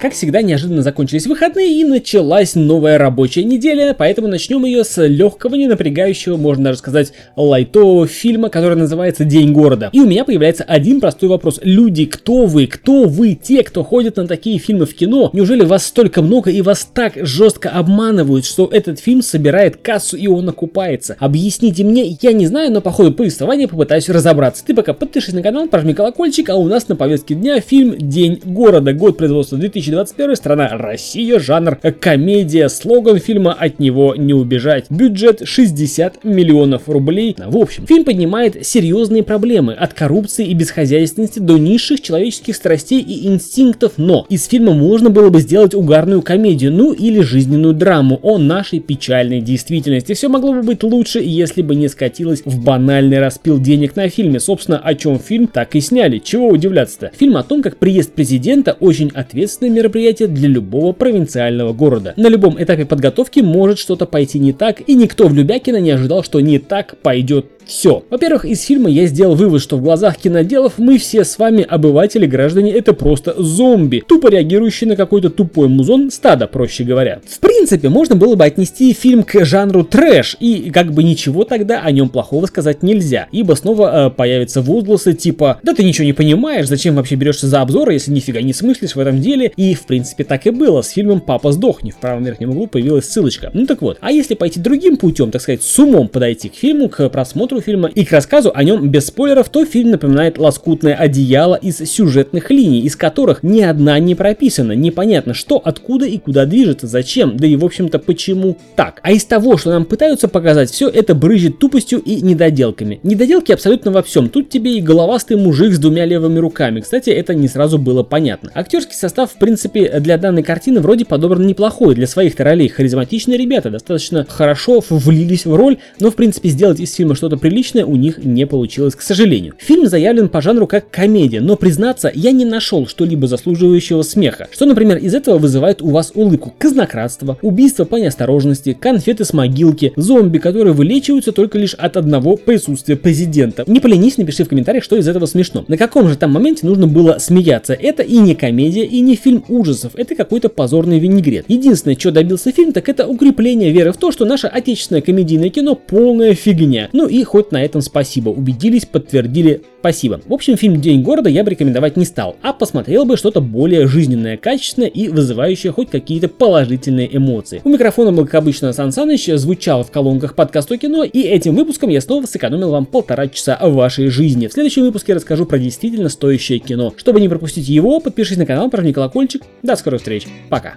Как всегда, неожиданно закончились выходные и началась новая рабочая неделя, поэтому начнем ее с легкого, не напрягающего, можно даже сказать, лайтового фильма, который называется «День города». И у меня появляется один простой вопрос. Люди, кто вы? Кто вы? Те, кто ходит на такие фильмы в кино? Неужели вас столько много и вас так жестко обманывают, что этот фильм собирает кассу и он окупается? Объясните мне, я не знаю, но по ходу повествования попытаюсь разобраться. Ты пока подпишись на канал, прожми колокольчик, а у нас на повестке дня фильм «День города». Год производства 2021, страна Россия, жанр комедия, слоган фильма «От него не убежать». Бюджет 60 миллионов рублей. В общем, фильм поднимает серьезные проблемы от коррупции и бесхозяйственности до низших человеческих страстей и инстинктов, но из фильма можно было бы сделать угарную комедию, ну или жизненную драму о нашей печальной действительности. Все могло бы быть лучше, если бы не скатилось в банальный распил денег на фильме. Собственно, о чем фильм так и сняли. Чего удивляться-то? Фильм о том, как приезд президента очень ответственное мероприятие для любого провинциального города. На любом этапе подготовки может что-то пойти не так, и никто в Любякино не ожидал, что не так пойдет все. Во-первых, из фильма я сделал вывод, что в глазах киноделов мы все с вами, обыватели, граждане, это просто зомби, тупо реагирующие на какой-то тупой музон стада, проще говоря. В принципе, можно было бы отнести фильм к жанру трэш, и как бы ничего тогда о нем плохого сказать нельзя, ибо снова э, появятся возгласы типа «Да ты ничего не понимаешь, зачем вообще берешься за обзоры, если нифига не смыслишь в этом деле?» И в принципе так и было, с фильмом «Папа сдохни» в правом верхнем углу появилась ссылочка. Ну так вот, а если пойти другим путем, так сказать, с умом подойти к фильму, к просмотру просмотру фильма и к рассказу о нем без спойлеров, то фильм напоминает лоскутное одеяло из сюжетных линий, из которых ни одна не прописана, непонятно что, откуда и куда движется, зачем, да и в общем-то почему так. А из того, что нам пытаются показать, все это брызжет тупостью и недоделками. Недоделки абсолютно во всем. Тут тебе и головастый мужик с двумя левыми руками. Кстати, это не сразу было понятно. Актерский состав, в принципе, для данной картины вроде подобран неплохой. Для своих ролей харизматичные ребята достаточно хорошо влились в роль, но в принципе сделать из фильма что-то приличное у них не получилось, к сожалению. Фильм заявлен по жанру как комедия, но признаться, я не нашел что-либо заслуживающего смеха. Что, например, из этого вызывает у вас улыбку? Казнократство, убийство по неосторожности, конфеты с могилки, зомби, которые вылечиваются только лишь от одного присутствия президента. Не поленись, напиши в комментариях, что из этого смешно. На каком же там моменте нужно было смеяться? Это и не комедия, и не фильм ужасов, это какой-то позорный винегрет. Единственное, что добился фильм, так это укрепление веры в то, что наше отечественное комедийное кино полная фигня. Ну и хоть хоть на этом спасибо. Убедились, подтвердили, спасибо. В общем, фильм «День города» я бы рекомендовать не стал, а посмотрел бы что-то более жизненное, качественное и вызывающее хоть какие-то положительные эмоции. У микрофона был, как обычно, Сан Саныч, звучал в колонках подкаст о кино, и этим выпуском я снова сэкономил вам полтора часа вашей жизни. В следующем выпуске расскажу про действительно стоящее кино. Чтобы не пропустить его, подпишись на канал, прожми колокольчик. До скорых встреч. Пока.